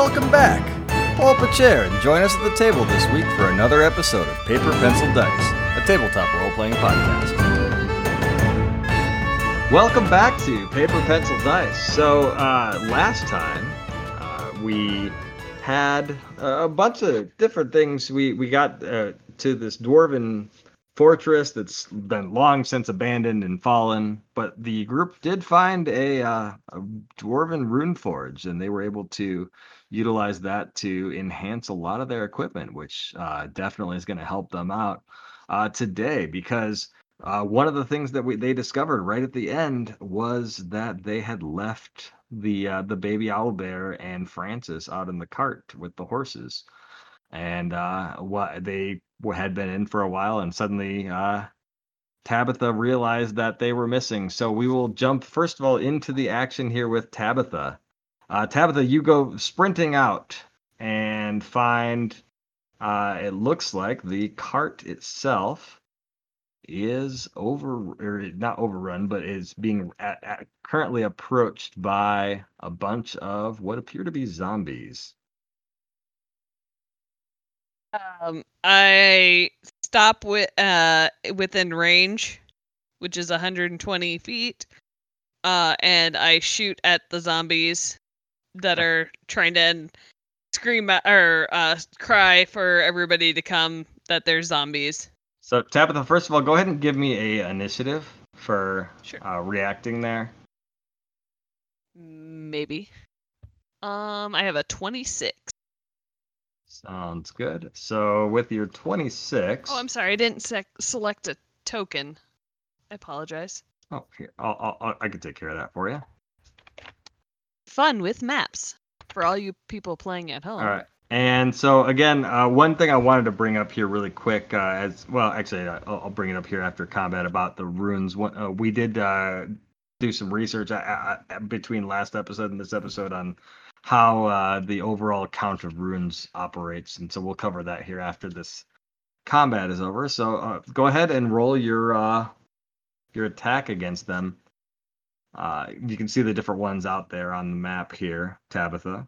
Welcome back. Pull up a chair and join us at the table this week for another episode of Paper Pencil Dice, a tabletop role playing podcast. Welcome back to Paper Pencil Dice. So, uh, last time uh, we had a bunch of different things. We we got uh, to this dwarven fortress that's been long since abandoned and fallen, but the group did find a, uh, a dwarven rune forge, and they were able to utilize that to enhance a lot of their equipment, which uh, definitely is going to help them out uh, today because. Uh, one of the things that we, they discovered right at the end was that they had left the uh, the baby owlbear and Francis out in the cart with the horses, and uh, what they had been in for a while, and suddenly uh, Tabitha realized that they were missing. So we will jump first of all into the action here with Tabitha. Uh, Tabitha, you go sprinting out and find. Uh, it looks like the cart itself is over or not overrun, but is being at, at, currently approached by a bunch of what appear to be zombies. Um, I stop with uh within range, which is 120 feet, uh, and I shoot at the zombies that are trying to scream at, or uh, cry for everybody to come that they're zombies. So Tabitha, first of all, go ahead and give me a initiative for Sure. uh, reacting there. Maybe. Um, I have a 26. Sounds good. So with your 26. Oh, I'm sorry, I didn't sec- select a token. I apologize. Oh, here, I'll, I'll, I'll, I can take care of that for you. Fun with maps for all you people playing at home. All right. And so again, uh, one thing I wanted to bring up here really quick, uh, as well, actually, uh, I'll, I'll bring it up here after combat about the runes. Uh, we did uh, do some research uh, between last episode and this episode on how the overall count of runes operates, and so we'll cover that here after this combat is over. So go ahead and roll your your attack against them. Uh, you can see the different ones out there on the map here, Tabitha.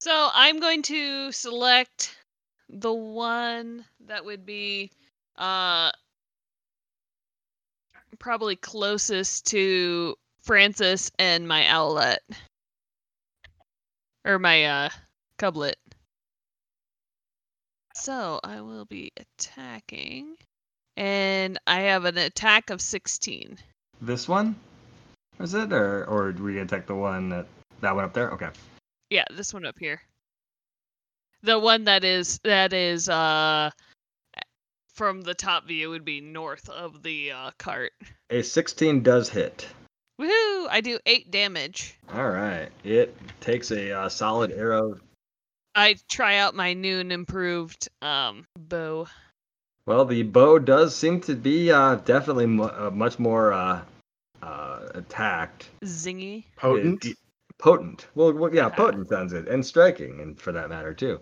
So I'm going to select the one that would be uh probably closest to Francis and my owlet. Or my uh cublet. So I will be attacking. And I have an attack of 16. This one? Is it? Or or do we attack the one that that one up there? Okay. Yeah, this one up here. The one that is that is uh from the top view would be north of the uh, cart. A 16 does hit. Woohoo! I do eight damage. All right. It takes a uh, solid arrow. I try out my new and improved um bow. Well, the bow does seem to be uh, definitely mu- uh, much more uh, uh, attacked. Zingy. Potent. It- potent. Well, well, yeah, Okay. potent sounds good, and striking, and for that matter too.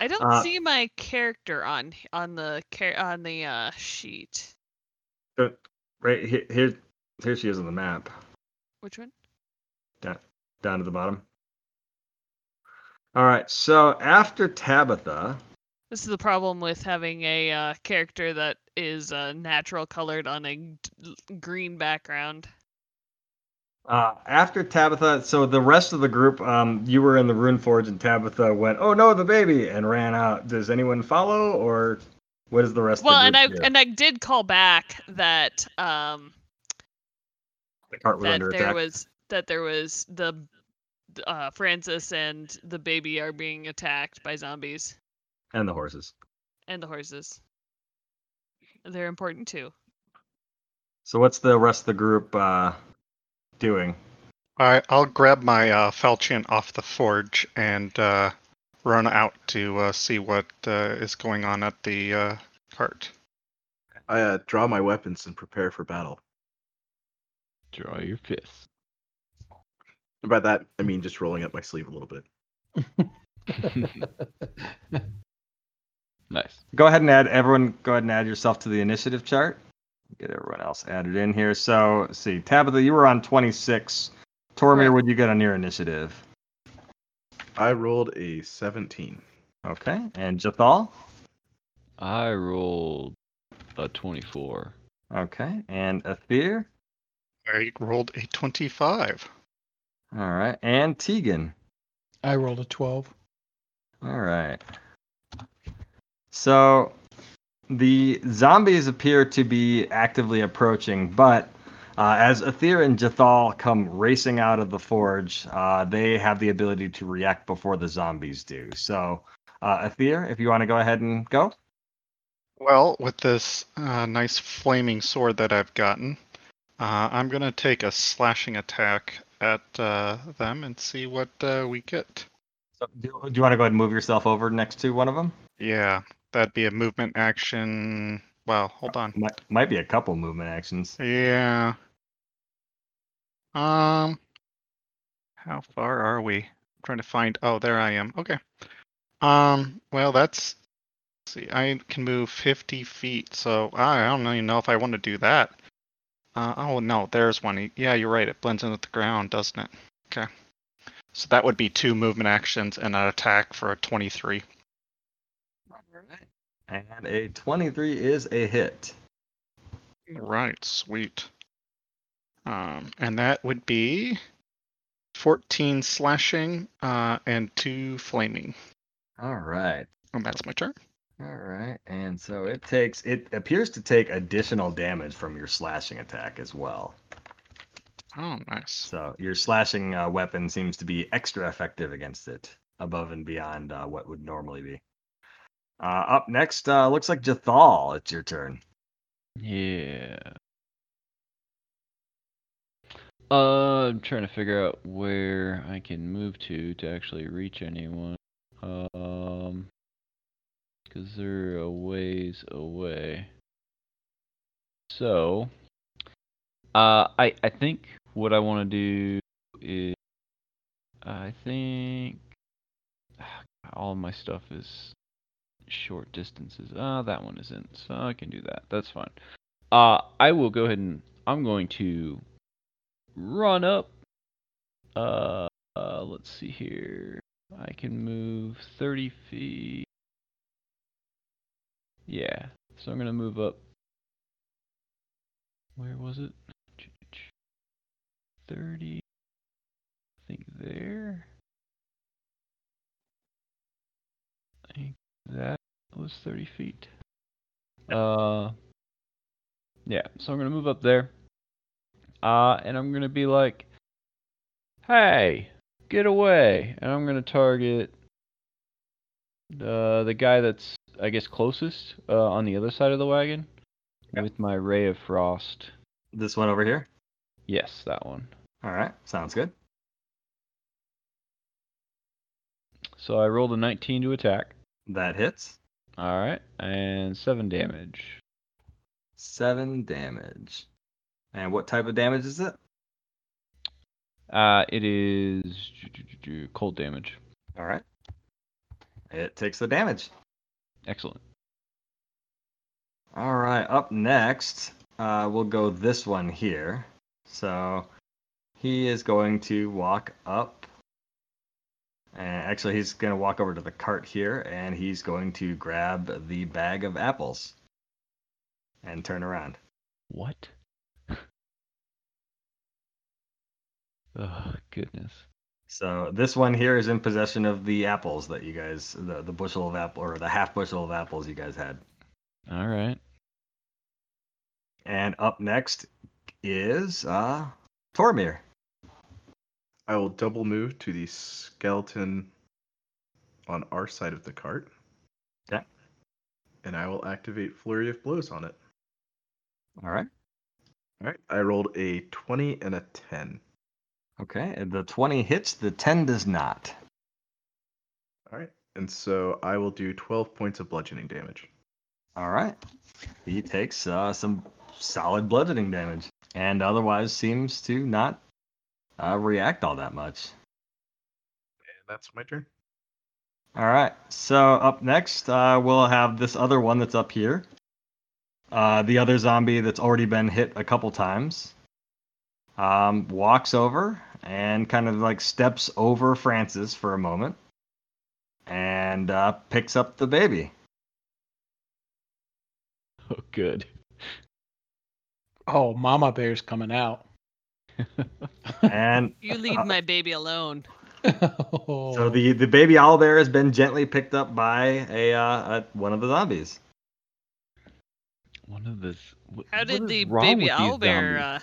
I don't Uh, see my character on on the on the uh sheet. Right here, here, here she is on the map, Which one? down, down to the bottom. All right. So after Tabitha, This is the problem with having a uh, character that is uh, natural colored on a d- green background. Uh, after Tabitha, so the rest of the group, um, you were in the rune forge, and Tabitha went, "Oh no, the baby!" and ran out. Does anyone follow, or what is the rest Well, of and I do? and I did call back that um the cart was that under there attack. was that there was the uh, Francis and the baby are being attacked by zombies and the horses. and the horses. They're important too. So what's the rest of the group uh, doing? I, I'll grab my uh, falchion off the forge and uh, run out to uh, see what uh, is going on at the uh, cart. I uh, draw my weapons and prepare for battle. Draw your fist. And by that, I mean just rolling up my sleeve a little bit. nice. Go ahead and add everyone. Go ahead and add yourself to the initiative chart. Get everyone else added in here. So let's see, Tabitha, you were on 26. Tormir, Correct. what'd you get on your initiative? I rolled a 17. Okay, and Jathal. I rolled a 24. Okay, and Athir. I rolled a 25. All right, and Tegan. I rolled a 12. All right. So the zombies appear to be actively approaching, but uh, as Athir and Jathal come racing out of the forge, uh, they have the ability to react before the zombies do. So, uh, Athir, if you want to go ahead and go. Well, with this uh, nice flaming sword that I've gotten, uh, I'm going to take a slashing attack at uh, them and see what uh, we get. So, do, do you want to go ahead and move yourself over next to one of them? Yeah, that'd be a movement action. Well, hold on. Might, might be a couple movement actions. Yeah. Um, how far are we? I'm trying to find. Oh, there I am. Okay. Um, well, that's. see, I can move 50 feet, so I don't even know if I want to do that. Uh, oh no, there's one. Yeah, you're right. It blends in with the ground, doesn't it? Okay. So that would be two movement actions and an attack for a 23. And a 23 is a hit. Right, sweet. Um, and that would be 14 slashing uh, and 2 flaming. All right. And that's my turn. All right. And so it takes, it appears to take additional damage from your slashing attack as well. Oh, nice. So your slashing uh, weapon seems to be extra effective against it, above and beyond uh, what would normally be. Uh, up next, uh, looks like Jathal. It's your turn. Yeah. Uh, I'm trying to figure out where I can move to to actually reach anyone. Um, because they're a ways away. So, uh, I I think what I want to do is, I think all my stuff is short distances. Ah, that one isn't, so I can do that. That's fine. Uh, I will go ahead and I'm going to run up. Uh, uh, let's see here. I can move 30 feet. Yeah, so I'm gonna move up. Where was it? 30. I think there. I that was 30 feet. Uh, yeah, so I'm gonna move up there. Uh, and I'm gonna be like, hey, get away. And I'm gonna target uh, the guy that's, I guess, closest uh, on the other side of the wagon with my Ray of Frost. This one over here. Yes, that one. All right. Sounds good. So I rolled a 19 to attack. That hits. All right, and seven damage. Seven damage. And what type of damage is it? Uh, it is cold damage. All right. It takes the damage. Excellent. All right. Up next, uh, we'll go this one here. So he is going to walk up. And actually, he's going to walk over to the cart here and he's going to grab the bag of apples and turn around. What? oh, goodness. So this one here is in possession of the apples that you guys, the, the bushel of apple or the half bushel of apples you guys had. All right. And up next is uh, Tormir. I will double move to the skeleton on our side of the cart. Okay. And I will activate Flurry of Blows on it. All right. All right. I rolled a 20 and a 10. Okay. The 20 hits, the 10 does not. All right. And so I will do 12 points of bludgeoning damage. All right. He takes uh, some solid bludgeoning damage and otherwise seems to not uh, react all that much. And that's my turn. All right. So up next, uh, we'll have this other one that's up here. Uh, the other zombie that's already been hit a couple times um, walks over and kind of like steps over Francis for a moment and uh, picks up the baby. Oh, good. Oh, Mama Bear's coming out. And You leave my baby alone. so the, the baby owl bear has been gently picked up by a, uh, a one of the zombies. One of this. wh- How did the baby owl bear uh,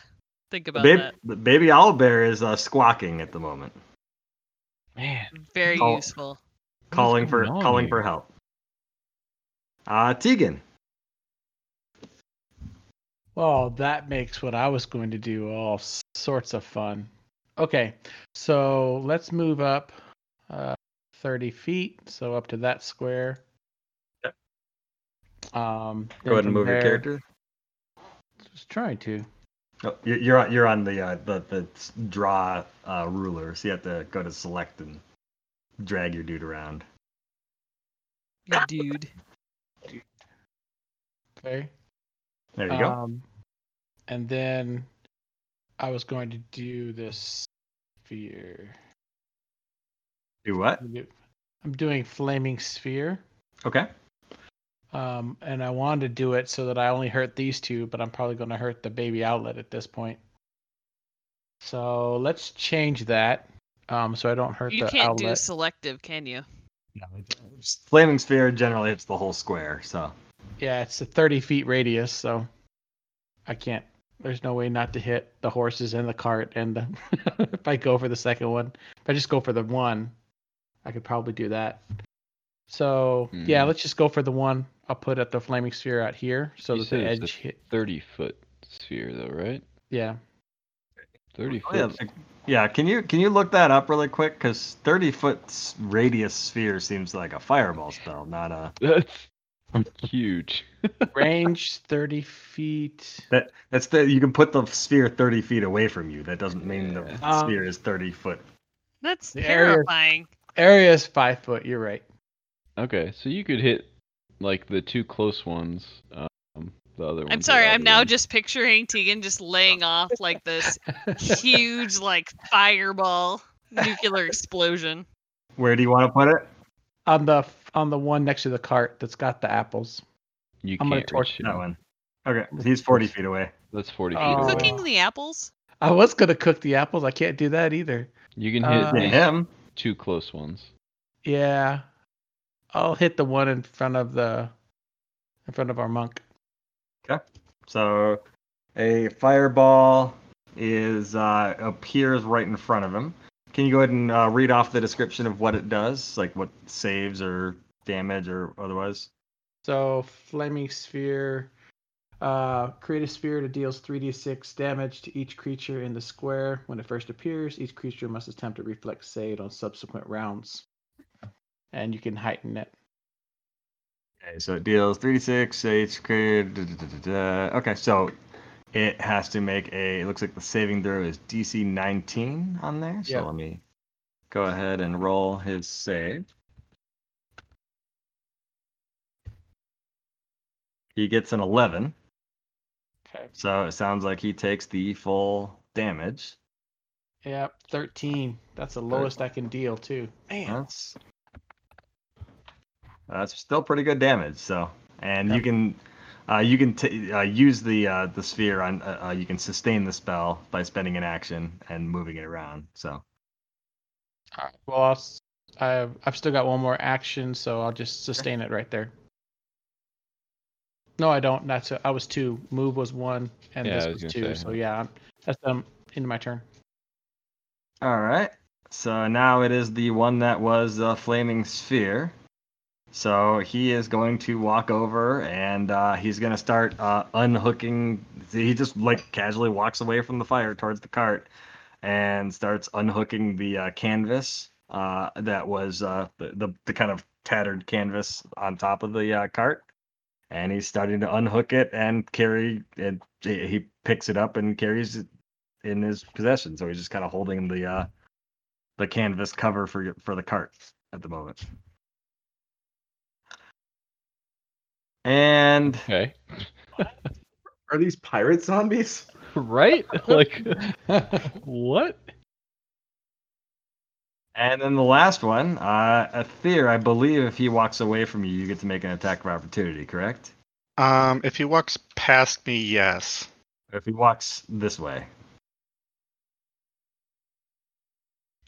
think The, about baby, that? the baby owl bear is uh, squawking at the moment, Man, Very Oh. useful. calling for going on calling for help. Uh, Tegan. Well, that makes what I was going to do all sorts of fun. Okay, so let's move up uh, 30 feet, so up to that square. Yep. Um, Go ahead and then from move your character. Just trying to. Oh, you- you're on you're on the uh, the the draw uh, ruler, so you have to go to select and drag your dude around. You dude. Okay. There you go. Um, and then I was going to do this sphere. Do what? I'm doing flaming sphere. Okay. Um, and I wanted to do it so that I only hurt these two, but I'm probably going to hurt the baby outlet at this point. So let's change that. Um, so I don't hurt You the can't do selective, can you? No, Flaming sphere generally hits the whole square, so Yeah, it's a 30 feet radius, so I can't. There's no way not to hit the horses and the cart. And the if I go for the second one, if I just go for the one, I could probably do that. So yeah, Mhm. let's just go for the one. I'll put at the flaming sphere out here so You that the said it's edge hit. 30 foot sphere, though, right? Yeah. 30 Oh, yeah, foot. like- yeah. Can you can you look that up really quick? Because thirty foot radius sphere seems like a fireball spell, not a That's huge. Range 30 feet. that. That's the you can put the sphere thirty feet away from you. That doesn't mean the Um, sphere is thirty foot. That's The area- terrifying. Area is five foot. You're right. Okay, so you could hit like the two close ones. Um, the other ones. I'm are sorry, I'm now ones. just picturing Tegan just laying off like this huge like fireball nuclear explosion. Where do you want to put it? on the on the one next to the cart that's got the apples. You I'm gonna can't torch reach. That one. Okay, he's forty feet away. That's 40 feet. Oh. away. Cooking the apples? I was gonna cook the apples. I can't do that either. You can hit Uh, him. two close ones. Yeah, I'll hit the one in front of the in front of our monk. Okay. So a fireball is uh, appears right in front of him. Can you go ahead and uh, read off the description of what it does, like what saves or damage or otherwise? So flaming sphere. Uh, create a sphere that deals 3d6 damage to each creature in the square. When it first appears, each creature must attempt a reflex save on subsequent rounds. And you can heighten it. Okay, so it deals 3d6 each da. Okay, so it has to make a. It looks like the saving throw is DC 19 on there. So Yep. let me go ahead and roll his save. He gets an 11. Okay. So it sounds like he takes the full damage. Yep, 13. That's the lowest I can deal too. Man. That's that's still pretty good damage. So, and you can uh, you can t- uh, use the uh, the sphere on uh, uh, you can sustain the spell by spending an action and moving it around. So, All right. Well, I'll, s- I've I've still got one more action, so I'll just sustain it right there. No, I don't. That's a, I was two. Move was one, and Yeah, this was was two. say. So yeah, that's um into my turn. all right. So now it is the one that was a flaming sphere. So he is going to walk over and uh, he's going to start uh, unhooking. He just like casually walks away from the fire towards the cart and starts unhooking the uh, canvas uh, that was uh, the, the the kind of tattered canvas on top of the uh, cart. And he's starting to unhook it and carry it. He picks it up and carries it in his possession. So he's just kind of holding the the canvas cover for for the cart at the moment. And Okay. Are these pirate zombies? right? like, what? And then the last one, uh, Aether, I believe if he walks away from you, you get to make an attack of opportunity, correct? Um, if he walks past me, yes. If he walks this way.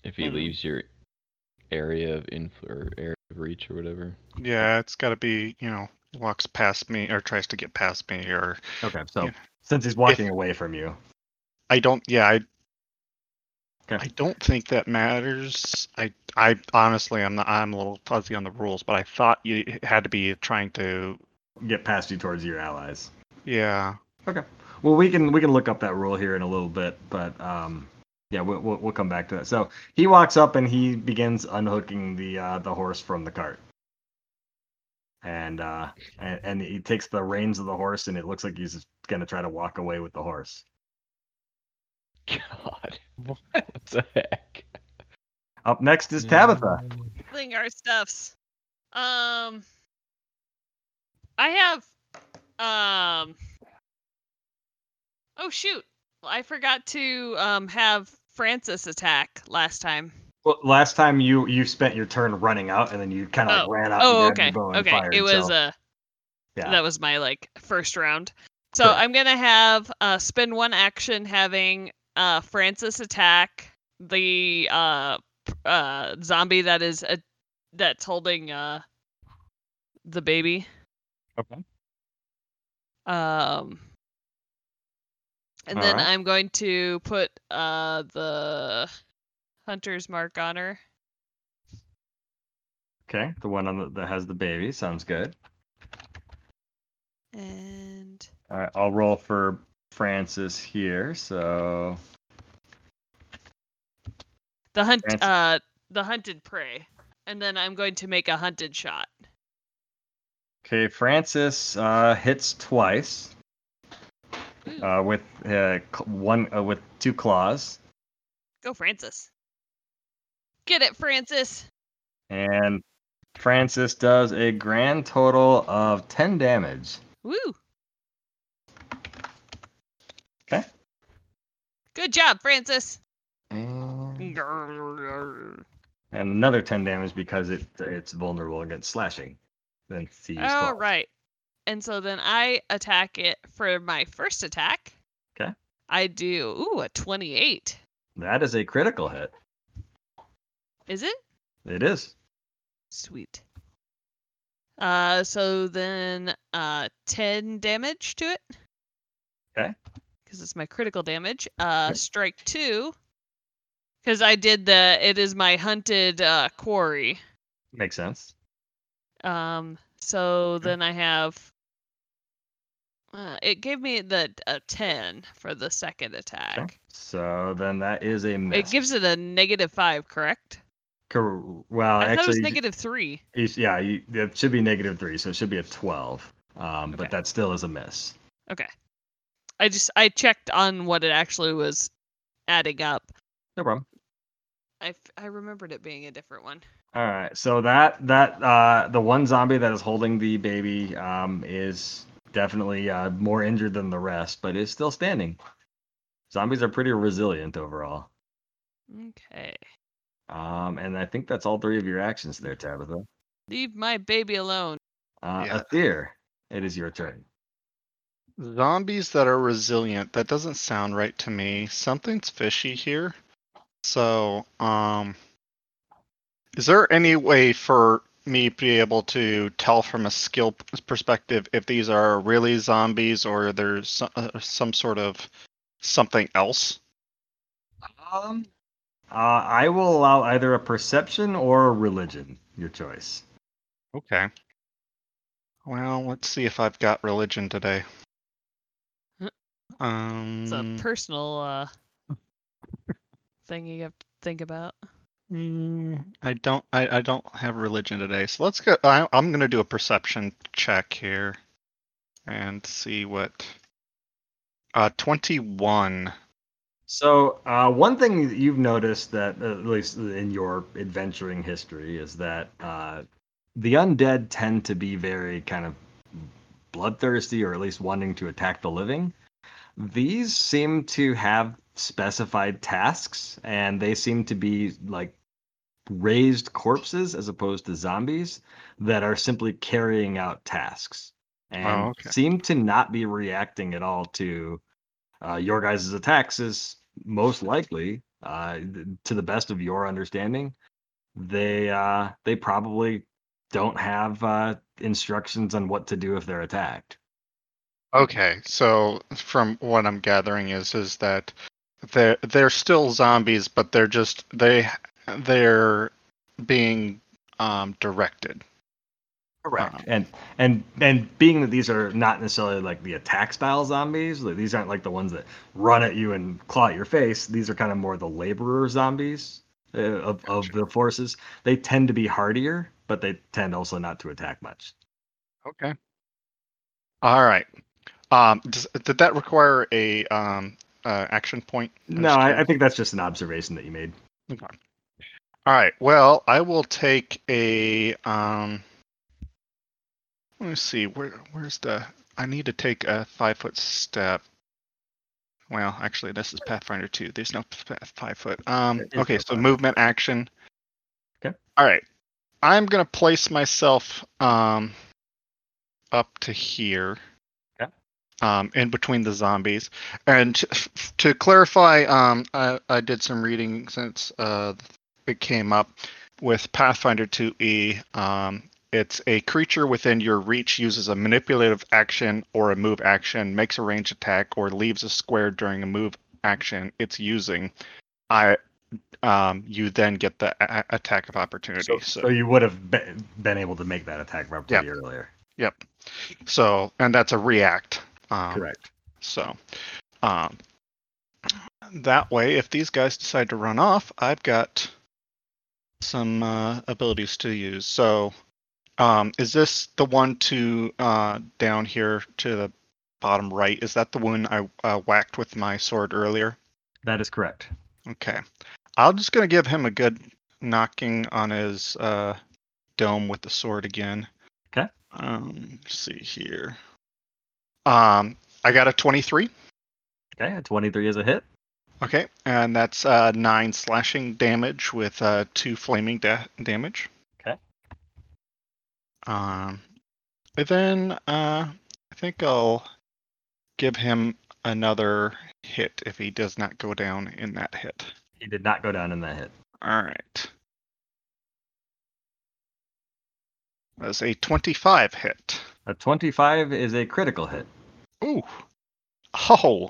If he leaves your area of inf- or area of reach or whatever. Yeah, it's got to be, you know, walks past me or tries to get past me or Okay, so Yeah. since he's walking away from you. I don't yeah, I Okay. I don't think that matters. I I honestly I'm not I'm a little fuzzy on the rules, but I thought you had to be trying to Get past you towards your allies. yeah. Okay. Well, we can we can look up that rule here in a little bit, but um, yeah, we'll, we'll we'll come back to that. So he walks up and he begins unhooking the uh, the horse from the cart, and uh, and, and he takes the reins of the horse, and it looks like he's gonna try to walk away with the horse. God. What the heck? Up next is Tabitha. Fling our stuffs. Um, I have. Um. Oh shoot! I forgot to um have Francis attack last time. Well, last time you you spent your turn running out, and then you kind of like Oh. ran out. Oh, and okay, your bow and okay. fired, it was so, uh yeah. that was my like first round. So Correct. I'm gonna have uh spend one action having uh Francis attack the uh uh zombie that is a, that's holding uh the baby. Okay. Um and then Alright. I'm going to put uh the hunter's mark on her. Okay, the one on the, that has the baby sounds good. And All right, I'll roll for Francis here. So the hunt Francis. uh the hunted prey. And then I'm going to make a hunted shot. Okay, Francis uh, hits twice uh, with uh, cl- one uh, with two claws, Go Francis. Get it, Francis. and Francis does a grand total of ten damage. Woo. Okay. Good job, Francis. And, Oh, and another ten damage because it it's vulnerable against slashing. Then see. All right. And so then I attack it for my first attack. Okay. I do ooh a 28. That is a critical hit. Is it? It is. Sweet. Uh so then uh 10 damage to it. Okay. Cuz it's my critical damage. Uh Yep. strike 2 cuz I did the it is my hunted uh quarry. Makes sense. Um, so then I have. Uh, it gave me the a ten for the second attack. So then that is a miss. It gives it a negative five, correct? Well, I thought it actually, was negative three. yeah, you, it should be negative three, so it should be a twelve. Um, Okay. but that still is a miss. Okay. I just I checked on what it actually was adding up. No problem. I, f- I remembered it being a different one. All right, so that that uh, the one zombie that is holding the baby um, is definitely uh, more injured than the rest, but is still standing. Zombies are pretty resilient overall, Okay. Um, and I think that's all three of your actions there, Tabitha. Leave my baby alone. Uh, Yeah. Athir, it is your turn. Zombies that are resilient, that doesn't sound right to me. Something's fishy here. So, um is there any way for me to be able to tell from a skill perspective if these are really zombies or there's some, uh, some sort of something else? Um, uh, I will allow either a perception or a religion, your choice. Okay. Well, let's see if I've got religion today. Um It's a personal uh thing you have to think about. Mm, I don't. I, I don't have religion today, so let's go. I, I'm gonna do a perception check here, and see what. Uh, twenty-one. So, uh, one thing that you've noticed that, at least in your adventuring history, is that uh, the undead tend to be very kind of bloodthirsty, or at least wanting to attack the living. These seem to have specified tasks, and they seem to be like raised corpses as opposed to zombies that are simply carrying out tasks and Oh, okay. seem to not be reacting at all to uh, your guys' attacks. Is most likely, uh, to the best of your understanding, they uh, they probably don't have uh, instructions on what to do if they're attacked. Okay, so from what I'm gathering is is that they're they're still zombies, but they're just they they're being um, directed. Correct. Um, and and and being that these are not necessarily like the attack style zombies, like these aren't like the ones that run at you and claw at your face. These are kind of more the laborer zombies uh, of of the forces. They tend to be hardier, but they tend also not to attack much. Okay. All right. Um, does, did that require a um uh, action point? I'm No, I, I think that's just an observation that you made. Okay. All right. Well, I will take a um. Let me see. Where where's the? I need to take a five foot step. Well, actually, this is Pathfinder two. There's no p- five foot. Um. Okay. So movement action. Okay. All right. I'm gonna place myself um up to here. Okay. Um, in between the zombies, and to, to clarify, um, I, I did some reading since uh, it came up with Pathfinder 2e. Um, it's a creature within your reach uses a manipulative action or a move action, makes a range attack, or leaves a square during a move action it's using. I, um, you then get the a- attack of opportunity. So, So, so you would have been, been able to make that attack relatively Yep. earlier. yep. So, and that's a react. Um, Correct. So, um, that way, if these guys decide to run off, I've got some uh, abilities to use. So, um, is this the one to uh, down here to the bottom right? Is that the one I uh, whacked with my sword earlier? That is correct. Okay, I'm just gonna give him a good knocking on his uh, dome with the sword again. Okay. Um, let's see here. Um, I got a 23. Okay, a 23 is a hit. Okay, and that's uh, nine slashing damage with uh, two flaming da- damage. Um, and then uh, I think I'll give him another hit if he does not go down in that hit. He did not go down in that hit. All right. That's a 25 hit. A 25 is a critical hit. Ooh. Oh.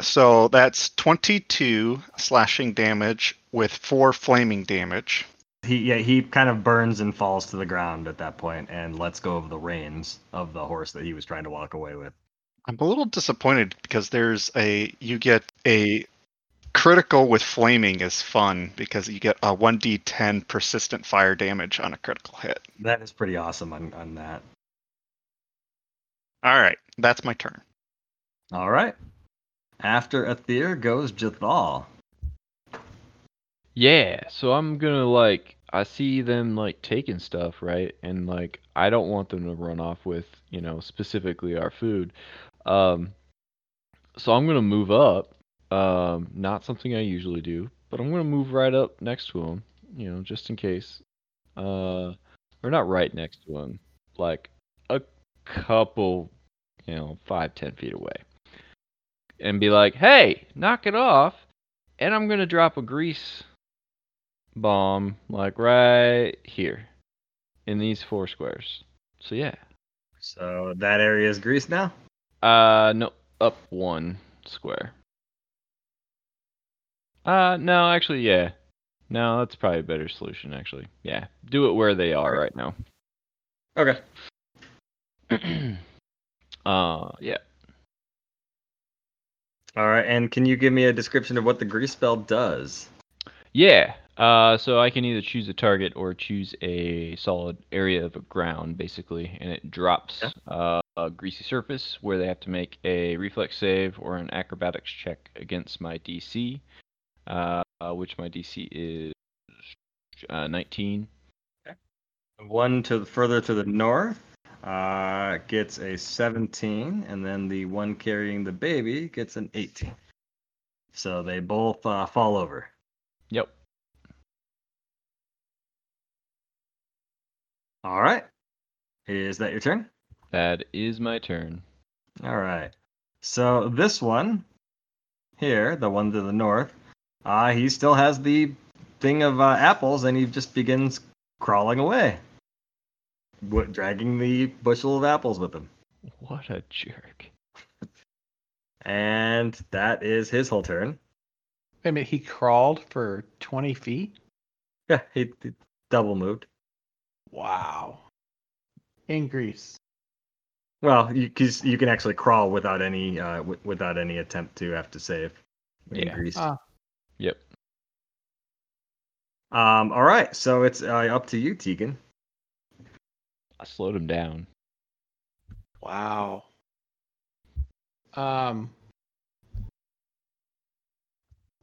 So that's 22 slashing damage with four flaming damage. He yeah he kind of burns and falls to the ground at that point and lets go of the reins of the horse that he was trying to walk away with. I'm a little disappointed because there's a you get a critical with flaming is fun because you get a 1d10 persistent fire damage on a critical hit. That is pretty awesome on, on that. All right, that's my turn. All right. After Aether goes Jathal. Yeah, so I'm gonna like I see them like taking stuff, right? And like I don't want them to run off with, you know, specifically our food. Um so I'm gonna move up. Um not something I usually do, but I'm gonna move right up next to him, you know, just in case. Uh or not right next to him, like a couple, you know, five, ten feet away. And be like, hey, knock it off. And I'm gonna drop a grease bomb like right here in these four squares. So yeah. So that area is greased now. Uh no, up one square. Uh no, actually yeah. No, that's probably a better solution actually. Yeah. Do it where they are right now. Okay. uh yeah. All right. And can you give me a description of what the grease spell does? Yeah. Uh, so I can either choose a target or choose a solid area of ground, basically, and it drops uh, a greasy surface where they have to make a reflex save or an acrobatics check against my DC, uh, uh, which my DC is uh, 19. One to the further to the north uh, gets a 17, and then the one carrying the baby gets an 18. So they both uh, fall over. All right. Is that your turn? That is my turn. All right. So this one here, the one to the north, uh, he still has the thing of uh, apples, and he just begins crawling away, w- dragging the bushel of apples with him. What a jerk. And that is his whole turn. Wait a minute, he crawled for 20 feet? Yeah, he, he double moved. Wow. In grease. Well, you, 'cause you can actually crawl without any uh, w- without any attempt to have to save. in Yeah. grease. Ah. Yep. Um. All right. So it's uh, up to you, Tegan. I slowed him down. Wow. Um,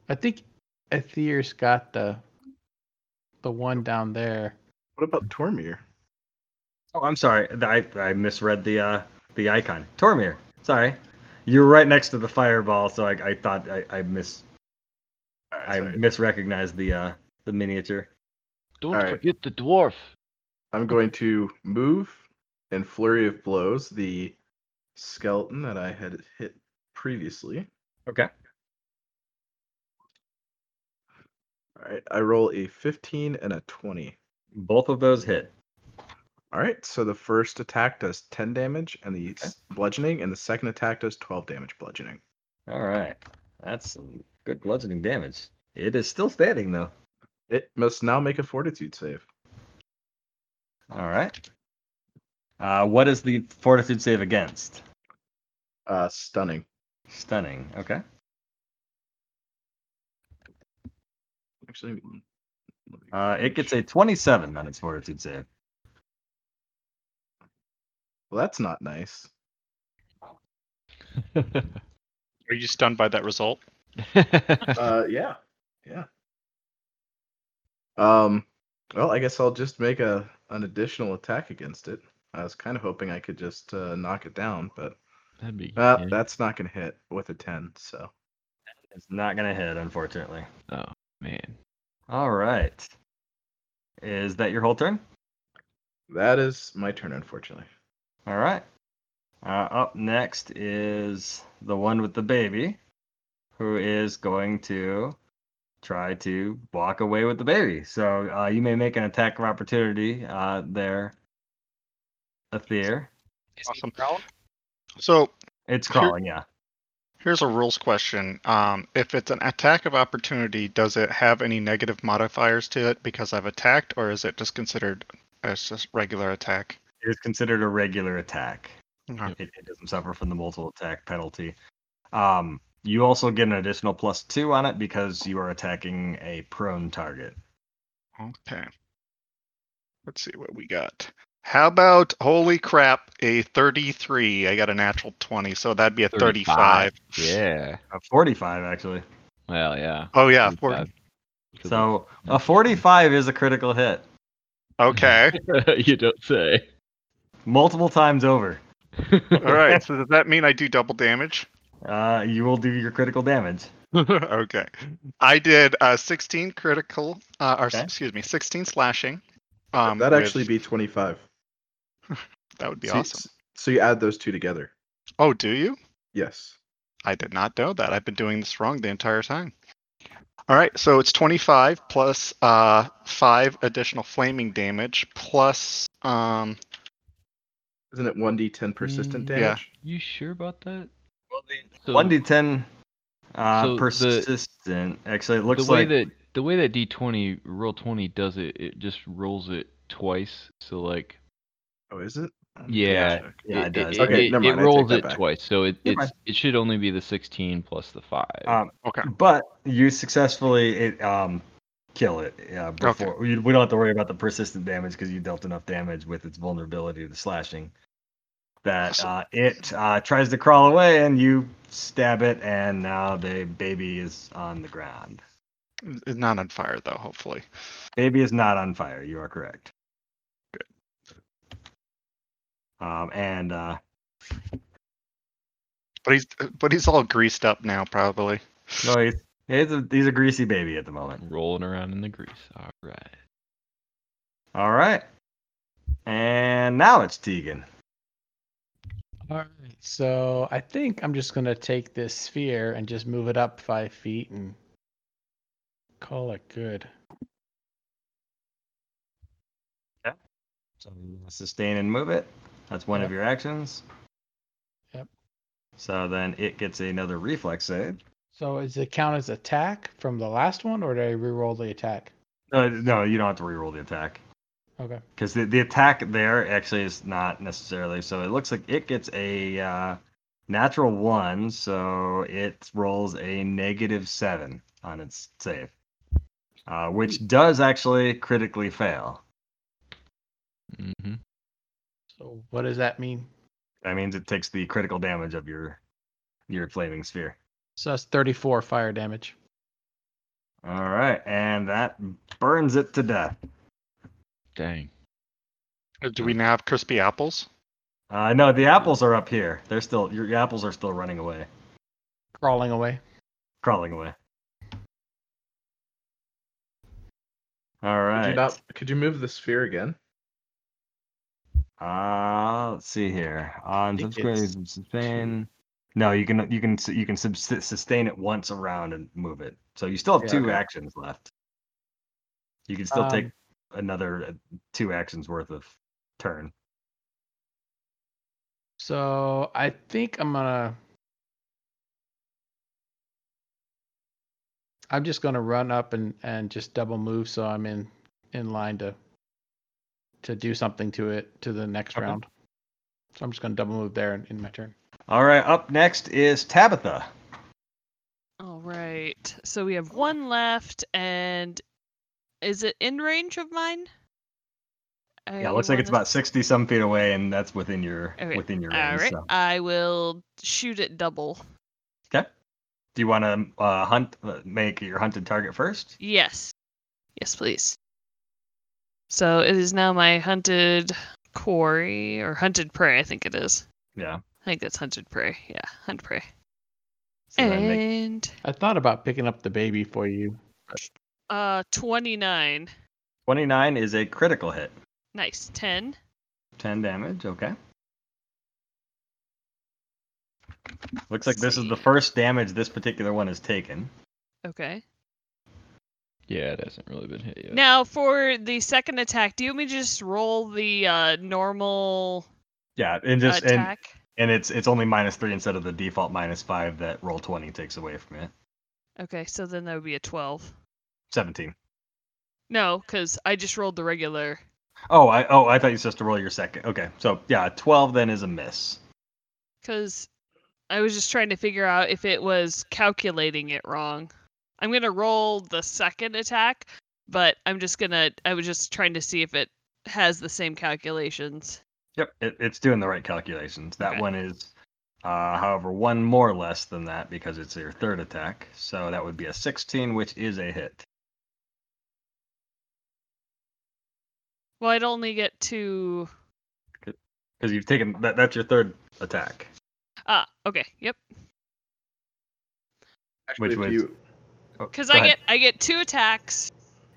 I think Aether's got the the one down there. What about Tormir? Oh, I'm sorry. I I misread the uh the icon. Tormir. Sorry. You were right next to the fireball, so I I thought I I mis I Sorry. misrecognized the uh the miniature. Don't Alright. forget the dwarf. I'm going to move and flurry of blows the skeleton that I had hit previously. Okay. All right, I roll a 15 and a 20. Both of those hit. All right, so the first attack does 10 damage and the s bludgeoning, and the second attack does 12 damage bludgeoning. All right. That's some good bludgeoning damage. It is still standing though. It must now make a fortitude save. All right. Uh, what is the fortitude save against? Uh, stunning. Stunning. Okay. Actually, Uh, it gets a 27 on its fortitude save. Well, that's not nice. Are you stunned by that result? Uh, yeah, yeah. Um, well, I guess I'll just make a an additional attack against it. I was kind of hoping I could just uh, knock it down, but That'd be uh, that's not gonna hit with a 10. So It's not gonna hit, unfortunately. Oh man. All right. Is that your whole turn? that is my turn, unfortunately. All right. Uh, up next is the one with the baby, who is going to try to walk away with the baby. So uh, you may make an attack of opportunity uh, there, Aether. Awesome. So It's Here- crawling, yeah. Here's a rules question. Um, if it's an attack of opportunity, does it have any negative modifiers to it because I've attacked, or is it just considered as just regular attack? It is considered a regular attack. Okay. It, it doesn't suffer from the multiple attack penalty. Um, you also get an additional plus two on it because you are attacking a prone target. Okay. Let's see what we got. How about holy crap, a 33. I got a natural 20, so that'd be a 35. Yeah. A 45, actually. Well, yeah. Oh yeah, 40. So a 45 is a critical hit Okay. you don't say. multiple times over. All right. So does that mean I do double damage? Uh, you will do your critical damage. okay. I did uh 16 critical uh or Okay. excuse me, 16 slashing. Um That'd with- actually be 25. that would be so, you- awesome. So you add those two together. Oh, do you? Yes. I did not know that. I've been doing this wrong the entire time. All right, so it's 25 plus uh 5 additional flaming damage plus um Isn't it 1d10 persistent Mm, damage? yeah. You sure about that? So- One d10 uh, So the- persistent. Actually, it looks The looks way like that the way that D20 roll 20 does it, it just rolls it twice. So like, Oh, is it? yeah, yeah, it does. It, Okay, it, never mind, I take rolls it back. twice. So it it's it should only be the 16 plus the five. Um, okay. but you successfully it, um, kill it. Yeah, before we, we don't have to worry about the persistent damage because you dealt enough damage with its vulnerability to the slashing. That uh, it uh, tries to crawl away and you stab it, and now the baby is on the ground. It's not on fire though, hopefully. Baby is not on fire. You are correct. Um, and uh, But he's but he's all greased up now probably. no, he's he's a, he's a greasy baby at the moment. Rolling around in the grease. All right. All right. And now it's Tegan. All right. So I think I'm just gonna take this sphere and just move it up five feet and call it good. Yeah. So you sustain and move it. That's one of your actions. Yep. So then it gets another reflex save. So does it count as attack from the last one, or do I reroll the attack? Uh, no, you don't have to reroll the attack. Okay. Because the, the attack there actually is not necessarily. So it looks like it gets a uh, natural one, so it rolls a negative seven on its save, uh, which does actually critically fail. Mm-hmm. So what does that mean? That means it takes the critical damage of your your flaming sphere. So that's 34 fire damage. All right, and that burns it to death. Dang. Uh, Do we now have crispy apples? Uh, no, the apples are up here. They're still your apples are still running away, Crawling away. crawling away. All Could right. you not? Could you move the sphere again? Uh, let's see here. On think subscribe, sustain. No, you can you can you can sustain it once around and move it. So you still have Yeah, two okay. actions left. You can still take Um, another uh, two actions worth of turn. So I think I'm gonna. I'm just gonna run up and and just double move, so I'm in in line to to do something to it to the next Okay. round. So I'm just gonna double move there in, in my turn. All right, up next is Tabitha. All right. So we have one left, and is it in range of mine? Yeah, it looks like it's about sixty some feet away, and that's within your Okay, within your range. right. So. I will shoot it double. Okay. Do you want to uh, hunt? Uh, make your hunted target first? Yes. Yes, please. So it is now my hunted quarry or hunted prey. I think it is. Yeah. I think it's hunted prey. Yeah, hunt prey. So then make- and I thought about picking up the baby for you. uh, twenty nine. twenty nine is a critical hit. Nice. Ten. 10 damage, okay. Looks like this is the first damage this particular one has taken. Okay. Yeah, it hasn't really been hit yet. Now for the second attack, do you want me to just roll the uh, normal Yeah, and just and, attack? and it's it's only minus 3 instead of the default minus 5 that Roll20 takes away from it. Okay, so then that would be a twelve. 17. No, because I just rolled the regular. Oh, I oh, I thought you supposed to roll your second. Okay. So, yeah, 12 then is a miss. Because I was just trying to figure out if it was calculating it wrong. I'm gonna roll the second attack, but I'm just gonna. I was just trying to see if it has the same calculations. Yep, it, it's doing the right calculations. That Okay. one is uh however one more less than that because it's your third attack. So that would be a 16 which is a hit. Well, I'd only get two. Because you've taken that that's your third attack. Ah, okay, yep. Actually, Which if was- you Because go I ahead. get I get two attacks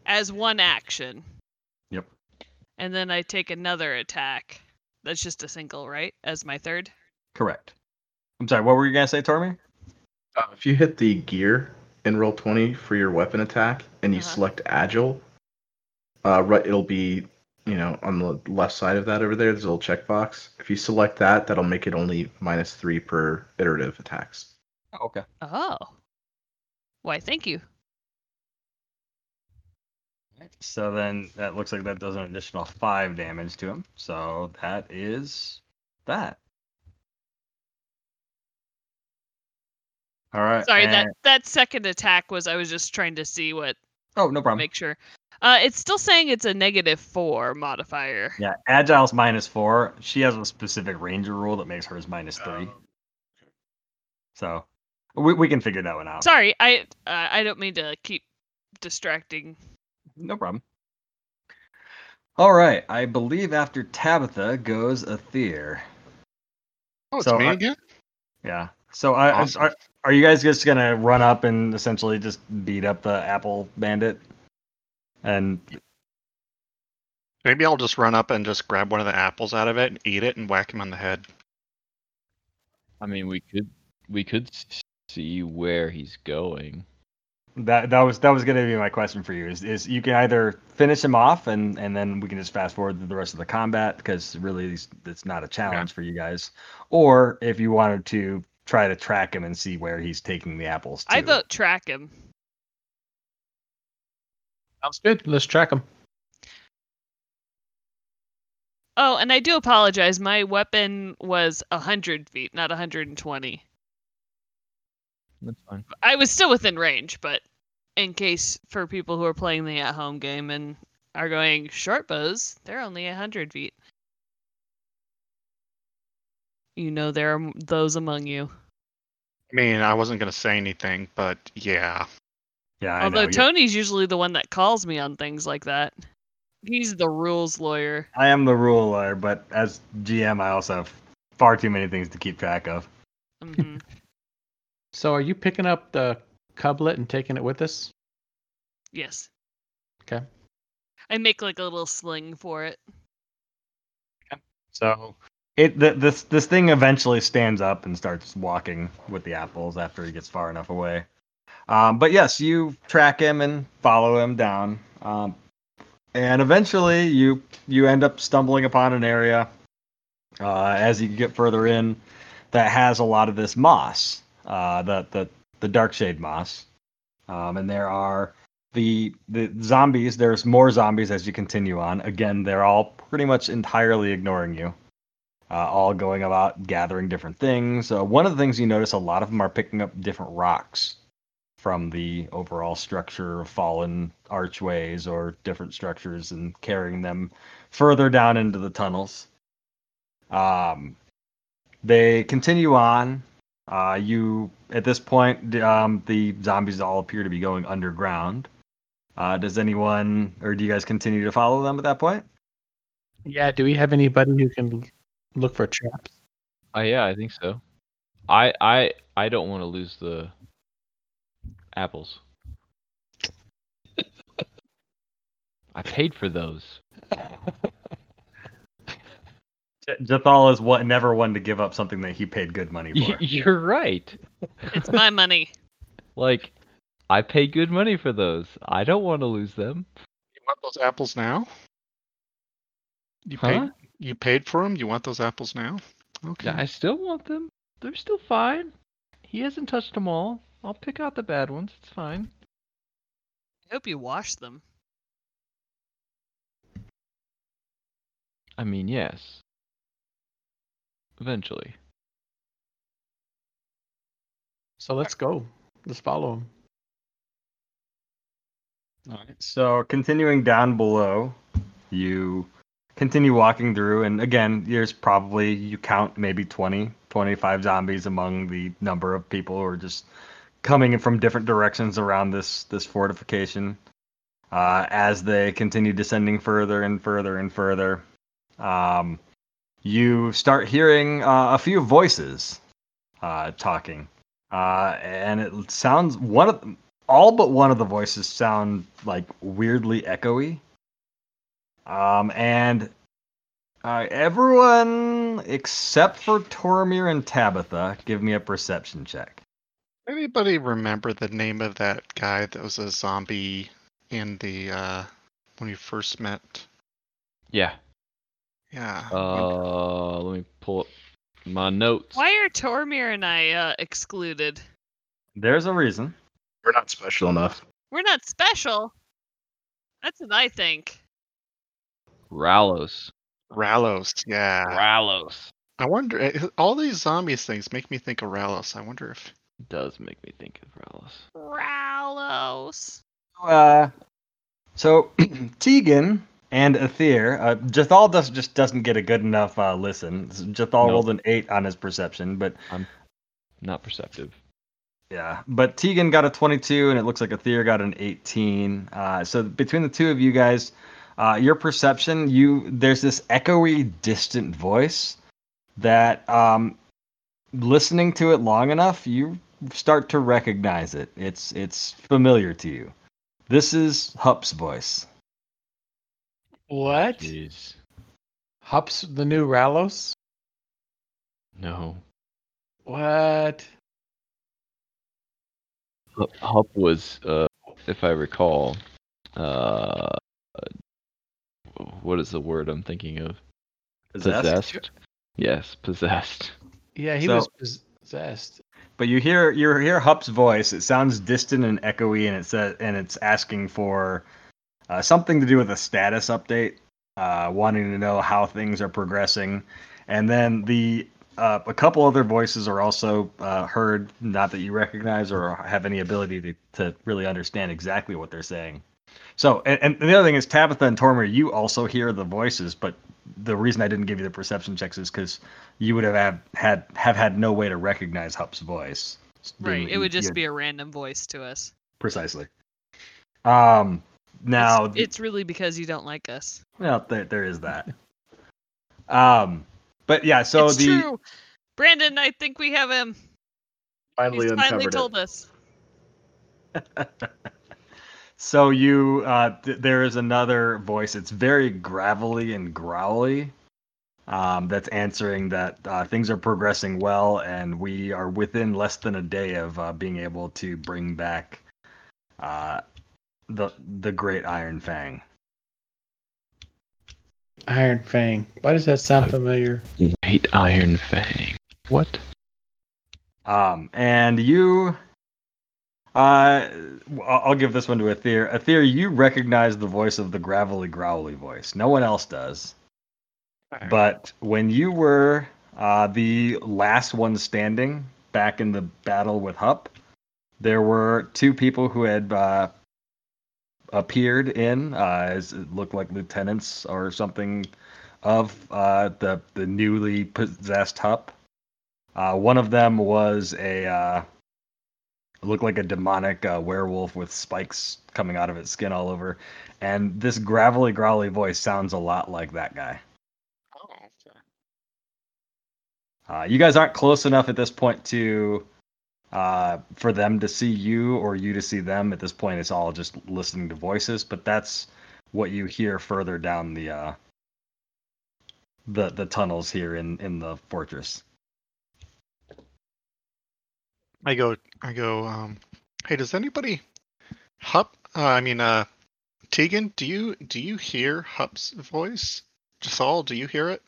as one action. Yep. And then I take another attack. That's just a single, right? As my third. Correct. I'm sorry, what were you gonna say, Tormy? uh, if you hit the gear in Roll20 for your weapon attack and you Uh-huh. select agile, uh, right, it'll be you know on the left side of that over there. There's a little checkbox. If you select that, that'll make it only minus three per iterative attacks. okay. Oh. Why? Thank you. So then that looks like that does an additional five damage to him. So that is that. All right. Sorry, that and- that second attack was I was just trying to see what Oh, no problem. make sure. Uh, it's still saying it's a negative four modifier. Yeah, Agile's minus four. She has a specific ranger rule that makes hers minus three. Okay. So we we can figure that one out. Sorry, I uh, I don't mean to keep distracting. No problem. All right, I believe after Tabitha goes Aether. Oh, it's So me I- again? Yeah. So I, I- Awesome. are, are you guys just gonna run up and essentially just beat up the apple bandit? And Maybe I'll just run up and just grab one of the apples out of it and eat it and whack him on the head. I mean, we could we could s- see where he's going. That that was that was gonna be my question for you. Is is you can either finish him off and and then we can just fast forward to the rest of the combat because really it's, it's not a challenge for you guys, or if you wanted to try to track him and see where he's taking the apples. To. I vote track him. Sounds good. Let's track him. Oh, and I do apologize. My weapon was 100 feet, not 120. That's fine. I was still within range, but in case for people who are playing the at home game and are going short bows, they're only 100 feet. You know, there are those among you. I mean, I wasn't gonna say anything, but yeah. yeah, I Although know. you- Tony's usually the one that calls me on things like that. He's the rules lawyer. I am the rule lawyer, but as GM, I also have far too many things to keep track of. hmm So are you picking up the cublet and taking it with us? yes. Okay. I make like a little sling for it. So it th- this this thing eventually stands up and starts walking with the apples after he gets far enough away. Um, but yes, you track him and follow him down, um, and eventually you you end up stumbling upon an area uh, as you get further in that has a lot of this moss, uh, the the the dark shade moss, um, and there are the the zombies. There's more zombies as you continue on. Again, they're all pretty much entirely ignoring you. Uh, all going about gathering different things. Uh, one of the things you notice, a lot of them are picking up different rocks from the overall structure of fallen archways or different structures and carrying them further down into the tunnels. Um, they continue on. Uh, you at this point, um, the zombies all appear to be going underground. Uh, does anyone, or do you guys continue to follow them at that point? Yeah. Do we have anybody who can look for traps? Uh, yeah, I think so. I I I don't want to lose the apples. I paid for those. J- Jethal is what never one to give up something that he paid good money for. You're right. It's my money. Like, I paid good money for those. I don't want to lose them. You want those apples now? You Huh? paid. You paid for them. You want those apples now? Okay. I still want them. They're still fine. He hasn't touched them all. I'll pick out the bad ones. It's fine. I hope you wash them. I mean, yes. Eventually. So let's go. Let's follow him. All right. So continuing down below, you continue walking through, and again, there's probably you count maybe 20, 25 zombies among the number of people who are just coming in from different directions around this this fortification. Uh, as they continue descending further and further and further, um, you start hearing uh, a few voices uh, talking, uh, and it sounds one of all but one of the voices sound like weirdly echoey. Um, and uh, everyone except for Tormir and Tabitha, give me a perception check. Anybody remember the name of that guy that was a zombie in the uh when we first met? Yeah. Yeah. Uh, let me pull up my notes. Why are Tormir and I uh, excluded? There's a reason. We're not special enough. We're not special. That's what I think. Ralos. Ralos. Yeah. Ralos. I wonder. eh, All these zombies things make me think of Ralos. I wonder if Does make me think of Ralos. Rowlos. Uh, so Tegan and Aether, uh, Jethal does, just doesn't get a good enough uh, listen. Jethal No. rolled an eight on his perception, but I'm Not perceptive. Yeah, but Tegan got a 22, and it looks like Aether got an 18. Uh, so between the two of you guys, uh, your perception, you there's this echoey, distant voice that, um, listening to it long enough, you start to recognize it. It's it's familiar to you. This is Hup's voice. What? Jeez. Hups the new Ralos? No. What? Hup- Hup was, uh, if I recall, uh, what is the word I'm thinking of? Possessed? Yes, possessed. Yeah, he So- was possessed. But you hear you hear Hup's voice. It sounds distant and echoey, and it says and it's asking for uh, something to do with a status update, uh, wanting to know how things are progressing. And then the uh, a couple other voices are also uh, heard, not that you recognize or have any ability to, to really understand exactly what they're saying. So, and, and the other thing is Tabitha and Tormir, you also hear the voices, but the reason I didn't give you the perception checks is because you would have had, had have had no way to recognize Hup's voice. Right. It would just be a random voice to us. precisely. Um, now it's, it's really because you don't like us. well, there, there is that. Um, but yeah, so it's the true. Brandon, I think we have him. Finally He's uncovered finally it. told us. so you uh, th- there is another voice. It's very gravelly and growly. Um, that's answering that uh, things are progressing well, and we are within less than a day of uh, being able to bring back uh, the the Great Iron Fang. Iron Fang. Why does that sound familiar? Great Iron Fang. What? Um, and you, uh, I'll I'll give this one to Aether. Aether, you recognize the voice of the gravelly, growly voice. No one else does. But when you were uh, the last one standing back in the battle with Hup, there were two people who had uh, appeared in, uh, as it looked like lieutenants or something of uh, the the newly possessed Hup. Uh, one of them was a uh, looked like a demonic uh, werewolf with spikes coming out of its skin all over, and this gravelly, growly voice sounds a lot like that guy. Oh, okay. Uh, you guys aren't close enough at this point to uh, for them to see you or you to see them. At this point, it's all just listening to voices. But that's what you hear further down the uh, the the tunnels here in in the fortress. I go, I go. Um, hey, does anybody, Hup? Uh, I mean, uh, Tegan, do you do you hear Hup's voice? Jasal, do you hear it?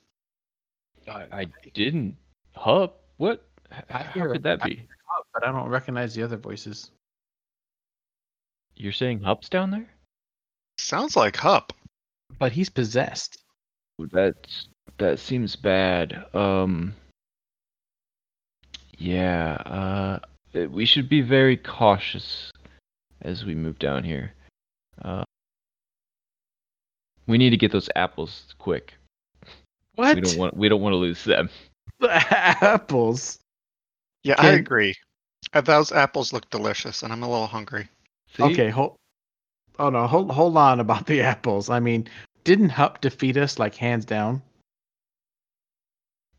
I, I didn't. Hup? What? H- I How hear could it. that be? But I don't recognize the other voices. You're saying Hup's down there? Sounds like Hup. But he's possessed. That's that seems bad. Um. Yeah. Uh. uh, We should be very cautious as we move down here. Uh. We need to get those apples quick. What? We don't want. We don't want to lose them. The apples. Yeah, I agree. Uh, those apples look delicious, and I'm a little hungry. See? Okay, hold. Oh no, hold hold on about the apples. I mean, didn't Hup defeat us like hands down?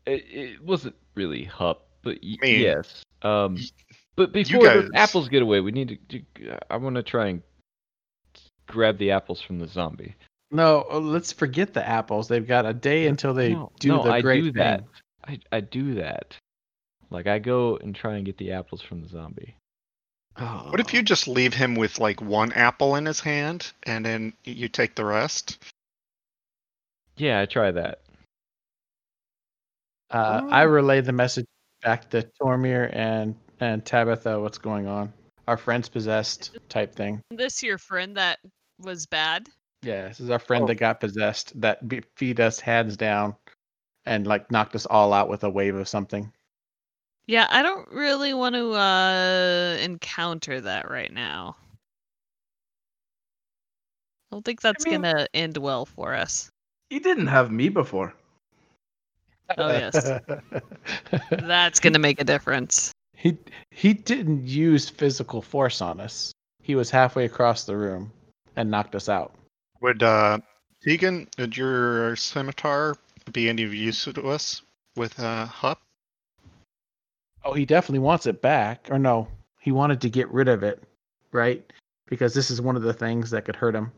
It, it wasn't really Hup, but y- mean, yes. Um. But before those guys- apples get away, we need to. to I want to try and grab the apples from the zombie. No, uh, let's forget the apples. They've got a day until they No, do no, the I great do that. I, I do that. Like I go and try and get the apples from the zombie. Oh. What if you just leave him with like one apple in his hand, and then you take the rest? Yeah, I try that. Uh, Oh. I relay the message back to Tormir and and Tabitha. What's going on? Our friend's possessed type thing. This your friend that was bad. Yeah, this is our friend Oh. that got possessed that be- beat us hands down, and like knocked us all out with a wave of something. Yeah, I don't really want to uh encounter that right now. I don't think that's mean- gonna end well for us. He didn't have me before. Oh yes, that's gonna make a difference. he he didn't use physical force on us. He was halfway across the room and knocked us out. Would uh, Tegan, would your scimitar be any use to us with uh, Hup? Oh, he definitely wants it back. Or no, he wanted to get rid of it, right? Because this is one of the things that could hurt him.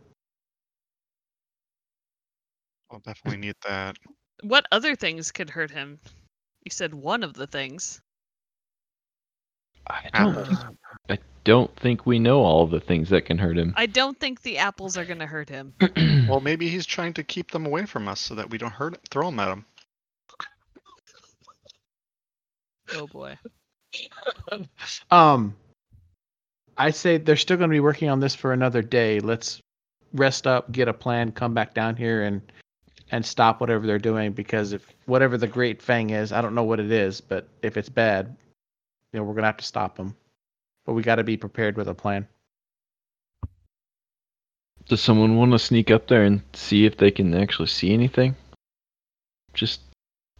I'll definitely need that. What other things could hurt him? You said one of the things. I don't. I don't think we know all the things that can hurt him. I don't think the apples are gonna hurt him. Well, maybe he's trying to keep them away from us so that we don't hurt throw them at him. Oh boy. Um, I say they're still going to be working on this for another day. Let's rest up, get a plan, come back down here, and and stop whatever they're doing. Because if whatever the Great Fang is, I don't know what it is, but if it's bad, you know, we're gonna have to stop them. But we got to be prepared with a plan. Does someone want to sneak up there and see if they can actually see anything? Just,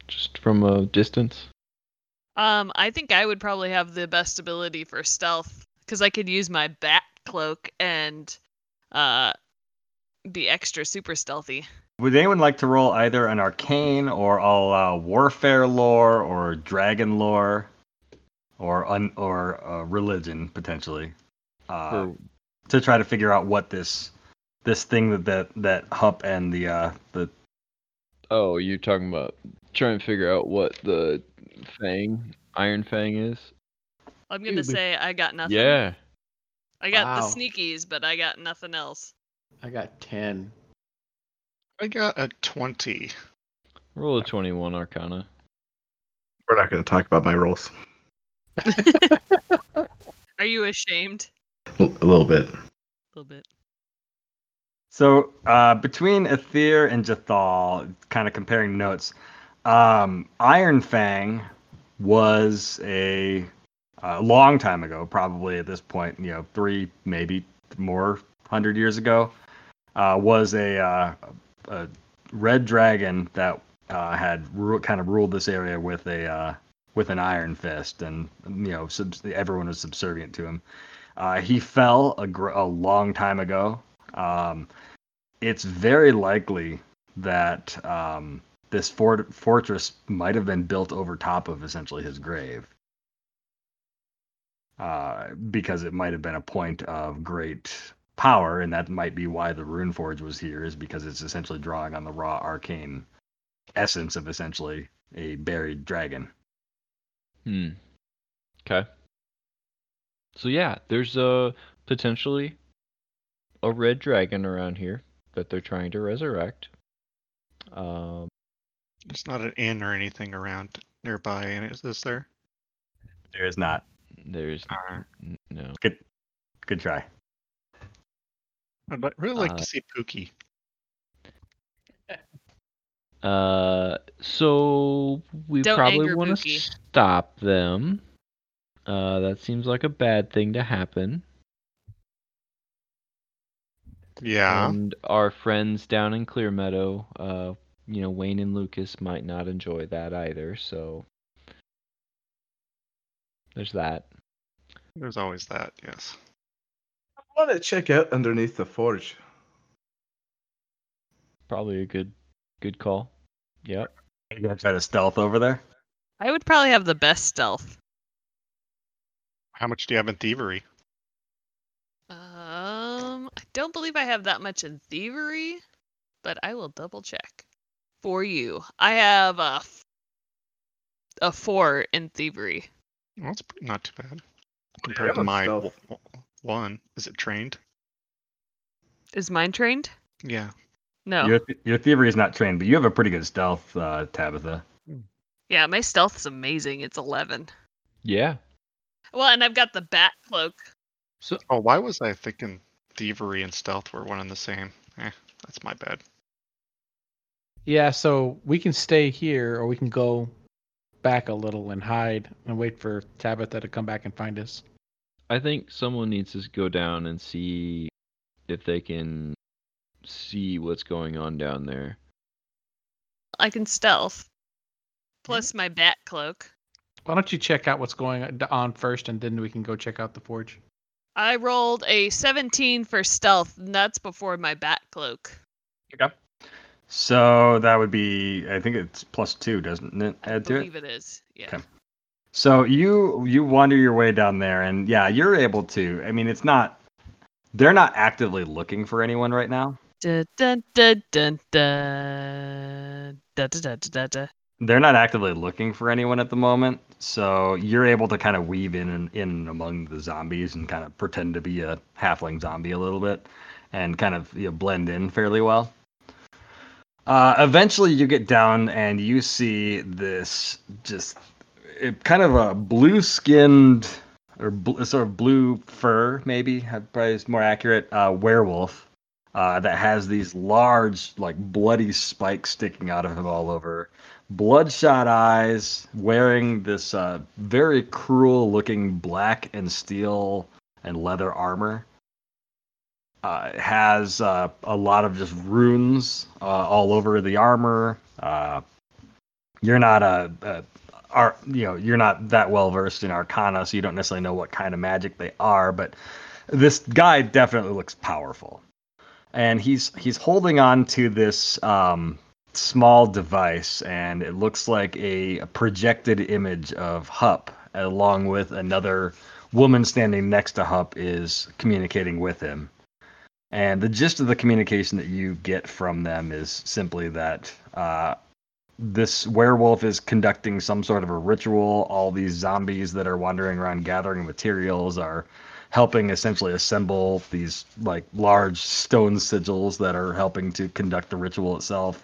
just from a distance. Um, I think I would probably have the best ability for stealth because I could use my bat cloak and uh be extra super stealthy. Would anyone like to roll either an arcane or all uh, warfare lore or dragon lore or un- or uh, religion potentially uh, to try to figure out what this this thing that that, that Hup and the uh, the Oh, you're talking about trying to figure out what the Fang, Iron Fang is? I'm gonna Dude, we- say I got nothing. Yeah. I got Wow. the sneakies, but I got nothing else. I got ten. I got a 20. Roll a 21 Arcana. We're not going to talk about my rolls. Are you ashamed? A little bit. A little bit. So uh, between Aether and Jathal, kind of comparing notes, um, Iron Fang was a, a long time ago, probably at this point, you know, three maybe more hundred years ago, uh, was a, uh, a red dragon that uh, had ru- kind of ruled this area with a uh, with an iron fist, and you know, everyone was subservient to him. Uh, he fell a, gr- a long time ago. Um, it's very likely that um, this fort- fortress might have been built over top of essentially his grave. Uh, because it might have been a point of great power, and that might be why the Rune Forge was here, is because it's essentially drawing on the raw arcane essence of essentially a buried dragon. Hmm. Okay. So yeah, there's a potentially a red dragon around here that they're trying to resurrect. Um, There's not an inn or anything around nearby, and is this there? There is not. there's Alright. n- no. Good, good try. I'd li- really like Uh, to see Pookie. Uh, so we Don't probably anger want Pookie. to stop them. Uh, that seems like a bad thing to happen. Yeah. And our friends down in Clear Meadow, uh, you know, Wayne and Lucas might not enjoy that either. So there's that. There's always that, yes. I want to check out underneath the forge. Probably a good, good call. Yep. You gonna try to stealth over there? I would probably have the best stealth. How much do you have in thievery? Um, I don't believe I have that much in thievery, but I will double check for you. I have a f- a four in thievery. Well, that's pretty- not too bad. Yeah, Compared to I'm my w- w- one. Is it trained? Is mine trained? Yeah. No. Your your thievery is not trained, but you have a pretty good stealth, uh, Tabitha. Yeah, my stealth is amazing. It's eleven. Yeah. Well, and I've got the bat cloak. So Oh, why was I thinking thievery and stealth were one and the same? Eh, that's my bad. Yeah, so we can stay here, or we can go back a little and hide and wait for Tabitha to come back and find us. I think someone needs to go down and see if they can see what's going on down there. I can stealth. Plus my bat cloak. Why don't you check out what's going on first, and then we can go check out the forge. I rolled a 17 for stealth, and that's before my bat cloak. So that would be, I think it's plus two, doesn't it? I Add to it. I believe it is. Yeah. Okay. So you you wander your way down there, and yeah, you're able to. I mean, it's not. They're not actively looking for anyone right now. They're not actively looking for anyone at the moment, so you're able to kind of weave in and in among the zombies and kind of pretend to be a halfling zombie a little bit, and kind of you know, blend in fairly well. Uh, eventually, you get down and you see this just it, kind of a blue-skinned or bl- sort of blue fur, maybe uh, probably is more accurate, uh, werewolf uh, that has these large, like bloody spikes sticking out of him all over, bloodshot eyes, wearing this uh, very cruel-looking black and steel and leather armor. Uh, has uh, a lot of just runes uh, all over the armor. Uh, you're not a, a are you know you're not that well versed in arcana so you don't necessarily know what kind of magic they are but this guy definitely looks powerful and he's he's holding on to this um, small device and it looks like a, a projected image of hup along with another woman standing next to hup is communicating with him and the gist of the communication that you get from them is simply that uh, this werewolf is conducting some sort of a ritual. All these zombies that are wandering around gathering materials are helping essentially assemble these like large stone sigils that are helping to conduct the ritual itself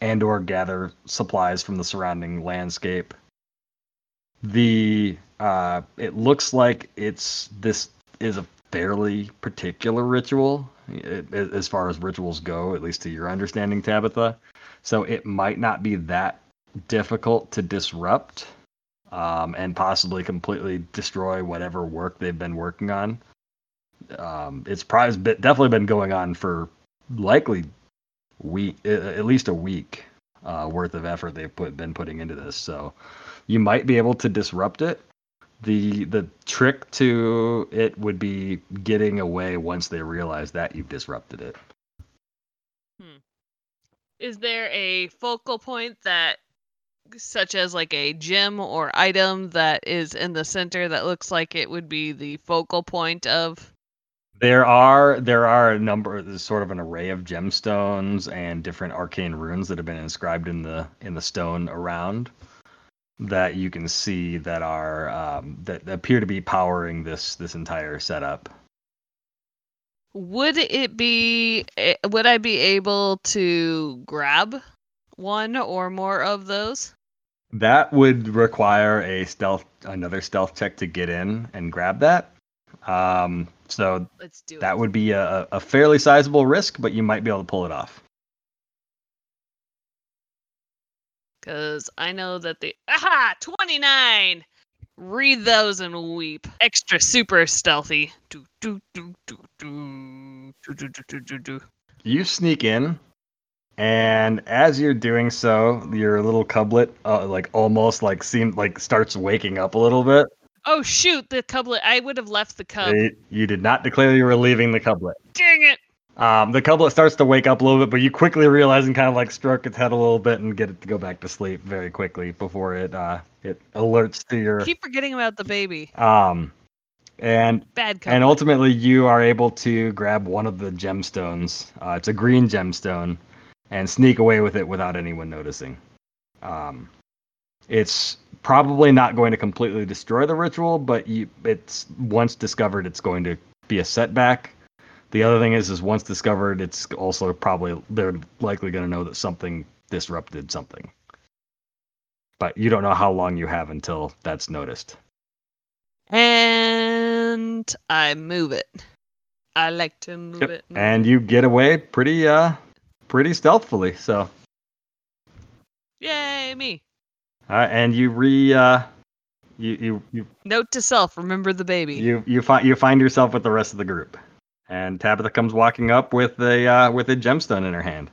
and or gather supplies from the surrounding landscape. The uh, it looks like it's this is a fairly particular ritual it, as far as rituals go, at least to your understanding, Tabitha. So it might not be that difficult to disrupt um, and possibly completely destroy whatever work they've been working on. Um, it's probably been, definitely been going on for likely week at least a week uh, worth of effort they've put been putting into this. So you might be able to disrupt it. The the trick to it would be getting away once they realize that you've disrupted it. Hmm. Is there a focal point that, such as like a gem or item that is in the center that looks like it would be the focal point of? There are there are a number there's sort of an array of gemstones and different arcane runes that have been inscribed in the in the stone around that you can see that are um, that appear to be powering this this entire setup. Would it be? eh, Would I be able to grab one or more of those? That would require a stealth another stealth check to get in and grab that. Um, so Let's do that would be a, a fairly sizable risk, but you might be able to pull it off. Because I know that the. Aha! 29! Read those and weep. Extra super stealthy. Do, do, do, do, do. Do, do, do, do, do, do. You sneak in, and as you're doing so, your little cublet, uh, like almost like seems like starts waking up a little bit. Oh shoot, the cublet! I would have left the cub. You did not declare you were leaving the cublet. Dang it! Um, the cublet starts to wake up a little bit, but you quickly realize and kind of like stroke its head a little bit and get it to go back to sleep very quickly before it uh, it alerts to your Keep forgetting about the baby. um, and Bad and ultimately you are able to grab one of the gemstones. Uh, it's a green gemstone, and sneak away with it without anyone noticing. Um, it's probably not going to completely destroy the ritual, but you, it's once discovered, it's going to be a setback. The other thing is, is once discovered, it's also probably they're likely going to know that something disrupted something. But you don't know how long you have until that's noticed. and I move it. I like to move Yep. it. move And you get away pretty uh pretty stealthily. So Yay me! uh, and you re uh you you you Note to self: remember the baby. you you find you find yourself with the rest of the group. And Tabitha comes walking up with a uh, with a gemstone in her hand.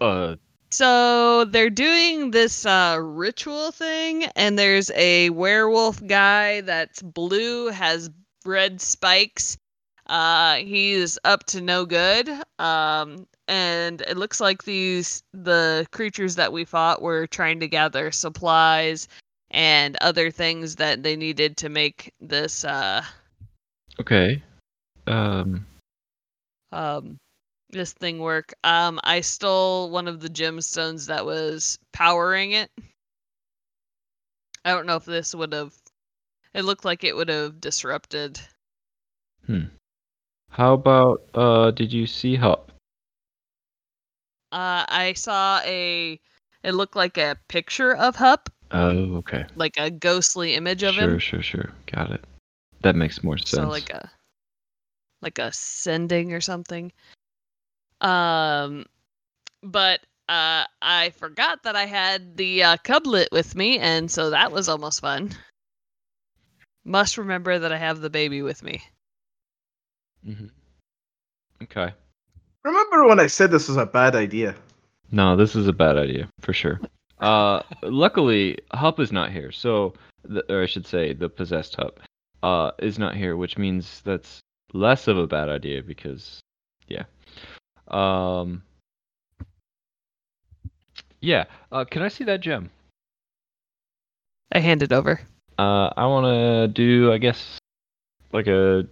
Uh, So they're doing this uh, ritual thing, and there's a werewolf guy that's blue, has red spikes. Uh, he's up to no good. Um, and it looks like these the creatures that we fought were trying to gather supplies and other things that they needed to make this uh okay. Um, um this thing work. Um, I stole one of the gemstones that was powering it. I don't know if this would have. It looked like it would have disrupted. Hmm. How about uh did you see Hup? Uh, I saw a. It looked like a picture of Hup, Oh, okay. like a ghostly image of Sure, him. Sure, sure, sure. Got it. That makes more sense. So like a, like a sending or something. Um, but uh, I forgot that I had the uh, cublet with me, and so that was almost fun. Must remember that I have the baby with me. Mm-hmm. Okay. Remember when I said this was a bad idea? No, this is a bad idea for sure. Uh, luckily, Hup is not here, so, the, or I should say, the possessed Hup, uh, is not here, which means that's less of a bad idea because, yeah. Um. Yeah. Uh, can I see that gem? I hand it over. Uh, I want to do, I guess, like a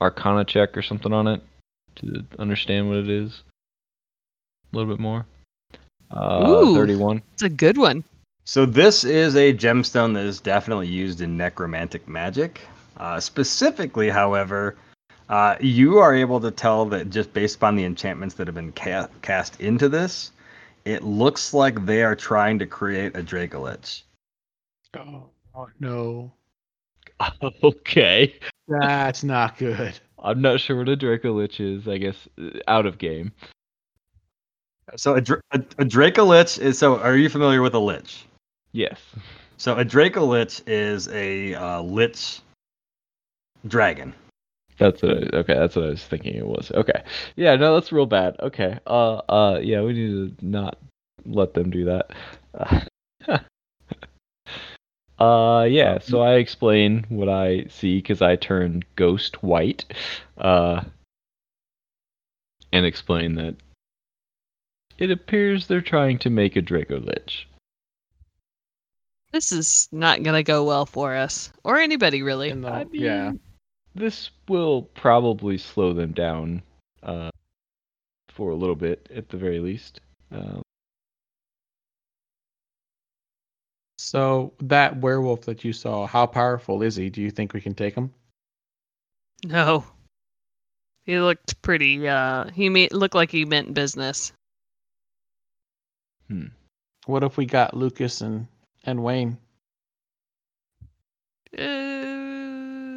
Arcana check or something on it to understand what it is a little bit more. Uh, Ooh. 31. It's a good one. So this is a gemstone that is definitely used in necromantic magic. Uh, specifically, however, uh, you are able to tell that just based upon the enchantments that have been ca- cast into this, it looks like they are trying to create a Dracolich. Oh, oh no, Okay. that's not good. I'm not sure what a Dracolich is. I guess uh, out of game. So a, Dra- a, a Dracolich is. So are you familiar with a lich? Yes. So a Dracolich is a uh, lich dragon. That's what. I, okay, that's what I was thinking it was. Okay. Yeah. No, that's real bad. Okay. Uh. Uh. Yeah. We need to not let them do that. uh. Yeah. So I explain what I see because I turn ghost white. Uh. And explain that it appears they're trying to make a Dracolich. This is not gonna go well for us or anybody really. The, I yeah, mean, This will probably slow them down uh, for a little bit, at the very least. Um, So that werewolf that you saw, how powerful is he? Do you think we can take him? No. He looked pretty. Uh, he me- looked like he meant business. hmm. What if we got Lucas and and Wayne? Uh,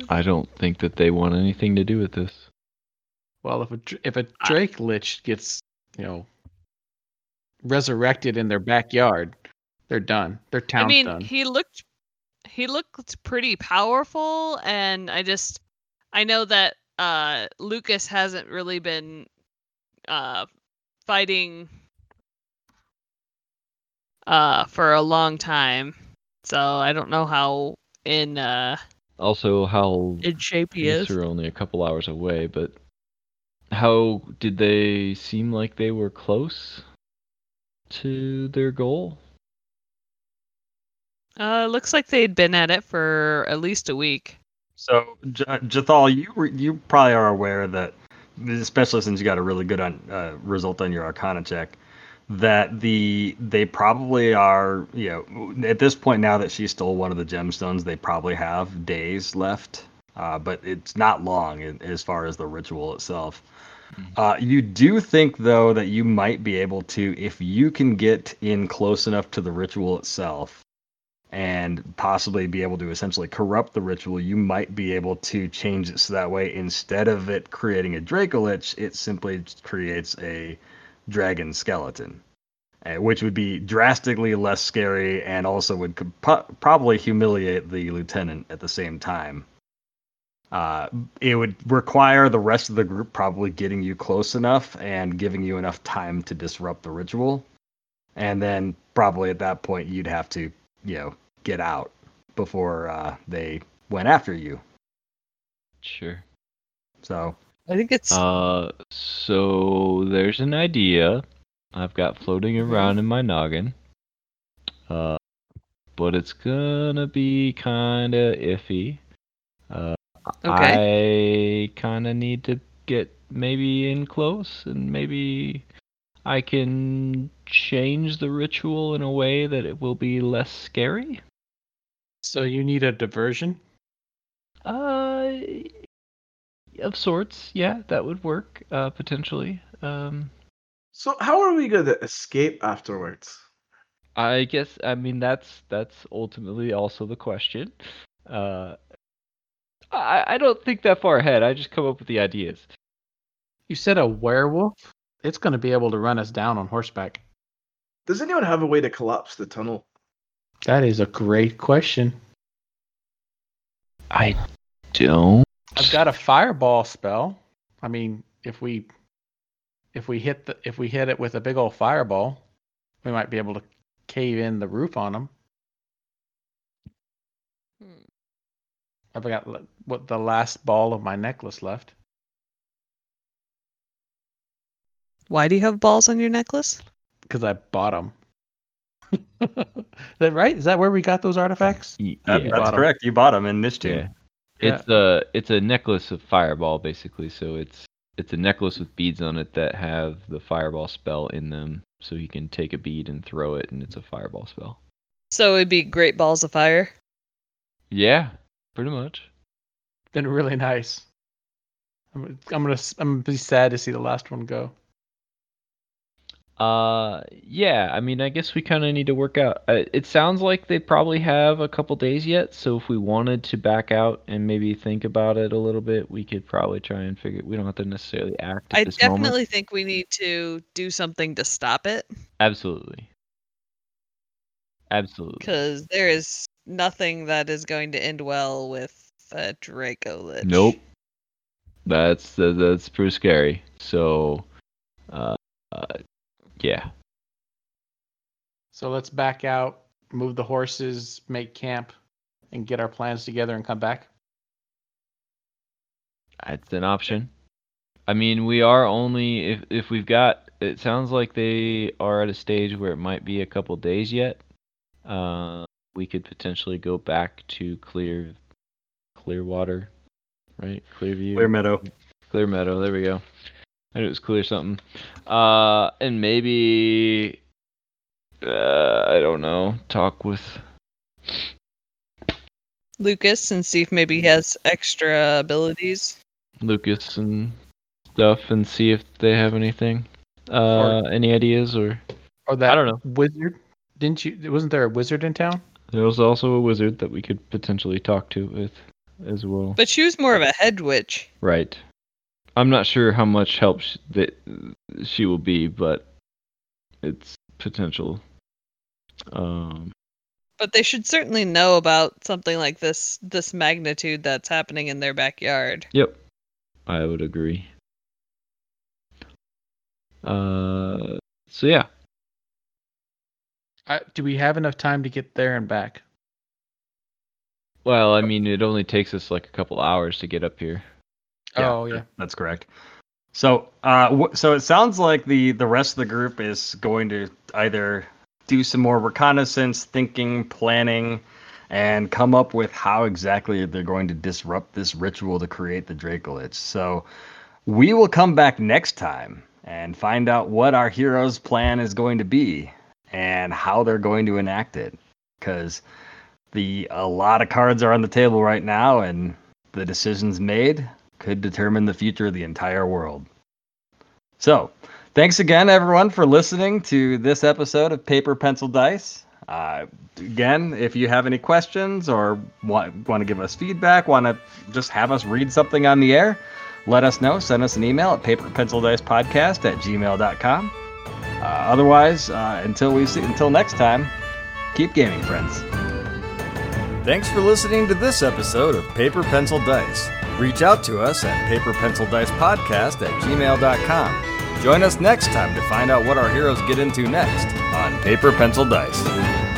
I don't think that they want anything to do with this. Well, if a if a Drake Lich gets you know resurrected in their backyard, they're done. Their town's I mean, done. he looked. He looked pretty powerful, and I just, I know that uh, Lucas hasn't really been uh, fighting uh, for a long time, so I don't know how in uh, Also, how in shape he these is. are only a couple hours away, but how did they seem like they were close to their goal? Uh, looks like they'd been at it for at least a week. So, J- Jathal, you re- you probably are aware that, especially since you got a really good on, uh, result on your Arcana check, that the they probably are you know at this point now that she stole one of the gemstones, they probably have days left, uh, but it's not long in, as far as the ritual itself. Uh, you do think though that you might be able to, if you can get in close enough to the ritual itself, and possibly be able to essentially corrupt the ritual, you might be able to change it so that way. Instead of it creating a Dracolich, it simply creates a dragon skeleton, uh, which would be drastically less scary and also would probably humiliate the lieutenant at the same time. Uh, it would require the rest of the group probably getting you close enough and giving you enough time to disrupt the ritual. And then probably at that point you'd have to you know get out before uh, they went after you. Sure. So I think it's Uh, so there's an idea I've got floating around in my noggin. Uh, but it's gonna be kind of iffy. Uh, okay. I kind of need to get maybe in close and maybe I can change the ritual in a way that it will be less scary. So you need a diversion. Uh, of sorts, yeah, that would work uh, potentially. Um, So how are we gonna escape afterwards? I guess I mean that's that's ultimately also the question. Uh, I I don't think that far ahead. I just come up with the ideas. You said a werewolf. It's going to be able to run us down on horseback. Does anyone have a way to collapse the tunnel? That is a great question. I don't. I've got a fireball spell. I mean, if we if we hit the if we hit it with a big old fireball, we might be able to cave in the roof on them. Hmm. I've got what the last ball of my necklace left. Why do you have balls on your necklace? because I bought them. is that right? Is that where we got those artifacts? Y- That- yeah. bought that's 'em. correct. You bought them in this Yeah. Tune. It's a it's a necklace of fireball basically. So it's it's a necklace with beads on it that have the fireball spell in them. So you can take a bead and throw it, and it's a fireball spell. So it'd be great balls of fire. Yeah, pretty much. Been really nice. I'm, I'm gonna I'm gonna be sad to see the last one go. Uh, yeah. I mean, I guess we kind of need to work out. Uh, it sounds like they probably have a couple days yet. So if we wanted to back out and maybe think about it a little bit, we could probably try and figure. We don't have to necessarily act at I this definitely moment. think we need to do something to stop it Absolutely. Absolutely. because there is nothing that is going to end well with a Draco Lich. Nope. That's that, that's pretty scary. So, uh, uh, yeah. So let's back out, move the horses, make camp, and get our plans together and come back. That's an option. I mean, we are only if if we've got. It sounds like they are at a stage where it might be a couple days yet. Uh, we could potentially go back to clear, Clearwater, right? Clearview, Clear Meadow. Clear Meadow. There we go. I knew it was clear something. Uh, and maybe. Uh, I don't know. Talk with. Lucas and see if maybe he has extra abilities. Lucas and stuff and see if they have anything. Uh, any ideas or Or that I don't know. wizard. Didn't you? Wasn't there a wizard in town? There was also a wizard that we could potentially talk to with as well. But she was more of a head witch. right. I'm not sure how much help sh- that she will be, but it's potential. Um, But they should certainly know about something like this this magnitude that's happening in their backyard. yep, I would agree. Uh, so yeah, Uh, do we have enough time to get there and back? well, I mean, it only takes us like a couple hours to get up here. Yeah. Oh yeah. That's correct. So, uh, wh- so it sounds like the the rest of the group is going to either do some more reconnaissance, thinking, planning, and come up with how exactly they're going to disrupt this ritual to create the Dracolich. So, we will come back next time and find out what our hero's plan is going to be and how they're going to enact it. Because the a lot of cards are on the table right now, and the decisions made could determine the future of the entire world. So, thanks again, everyone, for listening to this episode of Paper Pencil Dice. Uh, again, if you have any questions or want, want to give us feedback, want to just have us read something on the air, let us know. Send us an email at paperpencildicepodcast at gmail.com. Uh, otherwise, uh, until we see, until next time, keep gaming, friends. Thanks for listening to this episode of Paper Pencil Dice. Reach out to us at paperpencildicepodcast at gmail.com. Join us next time to find out what our heroes get into next on Paper Pencil Dice.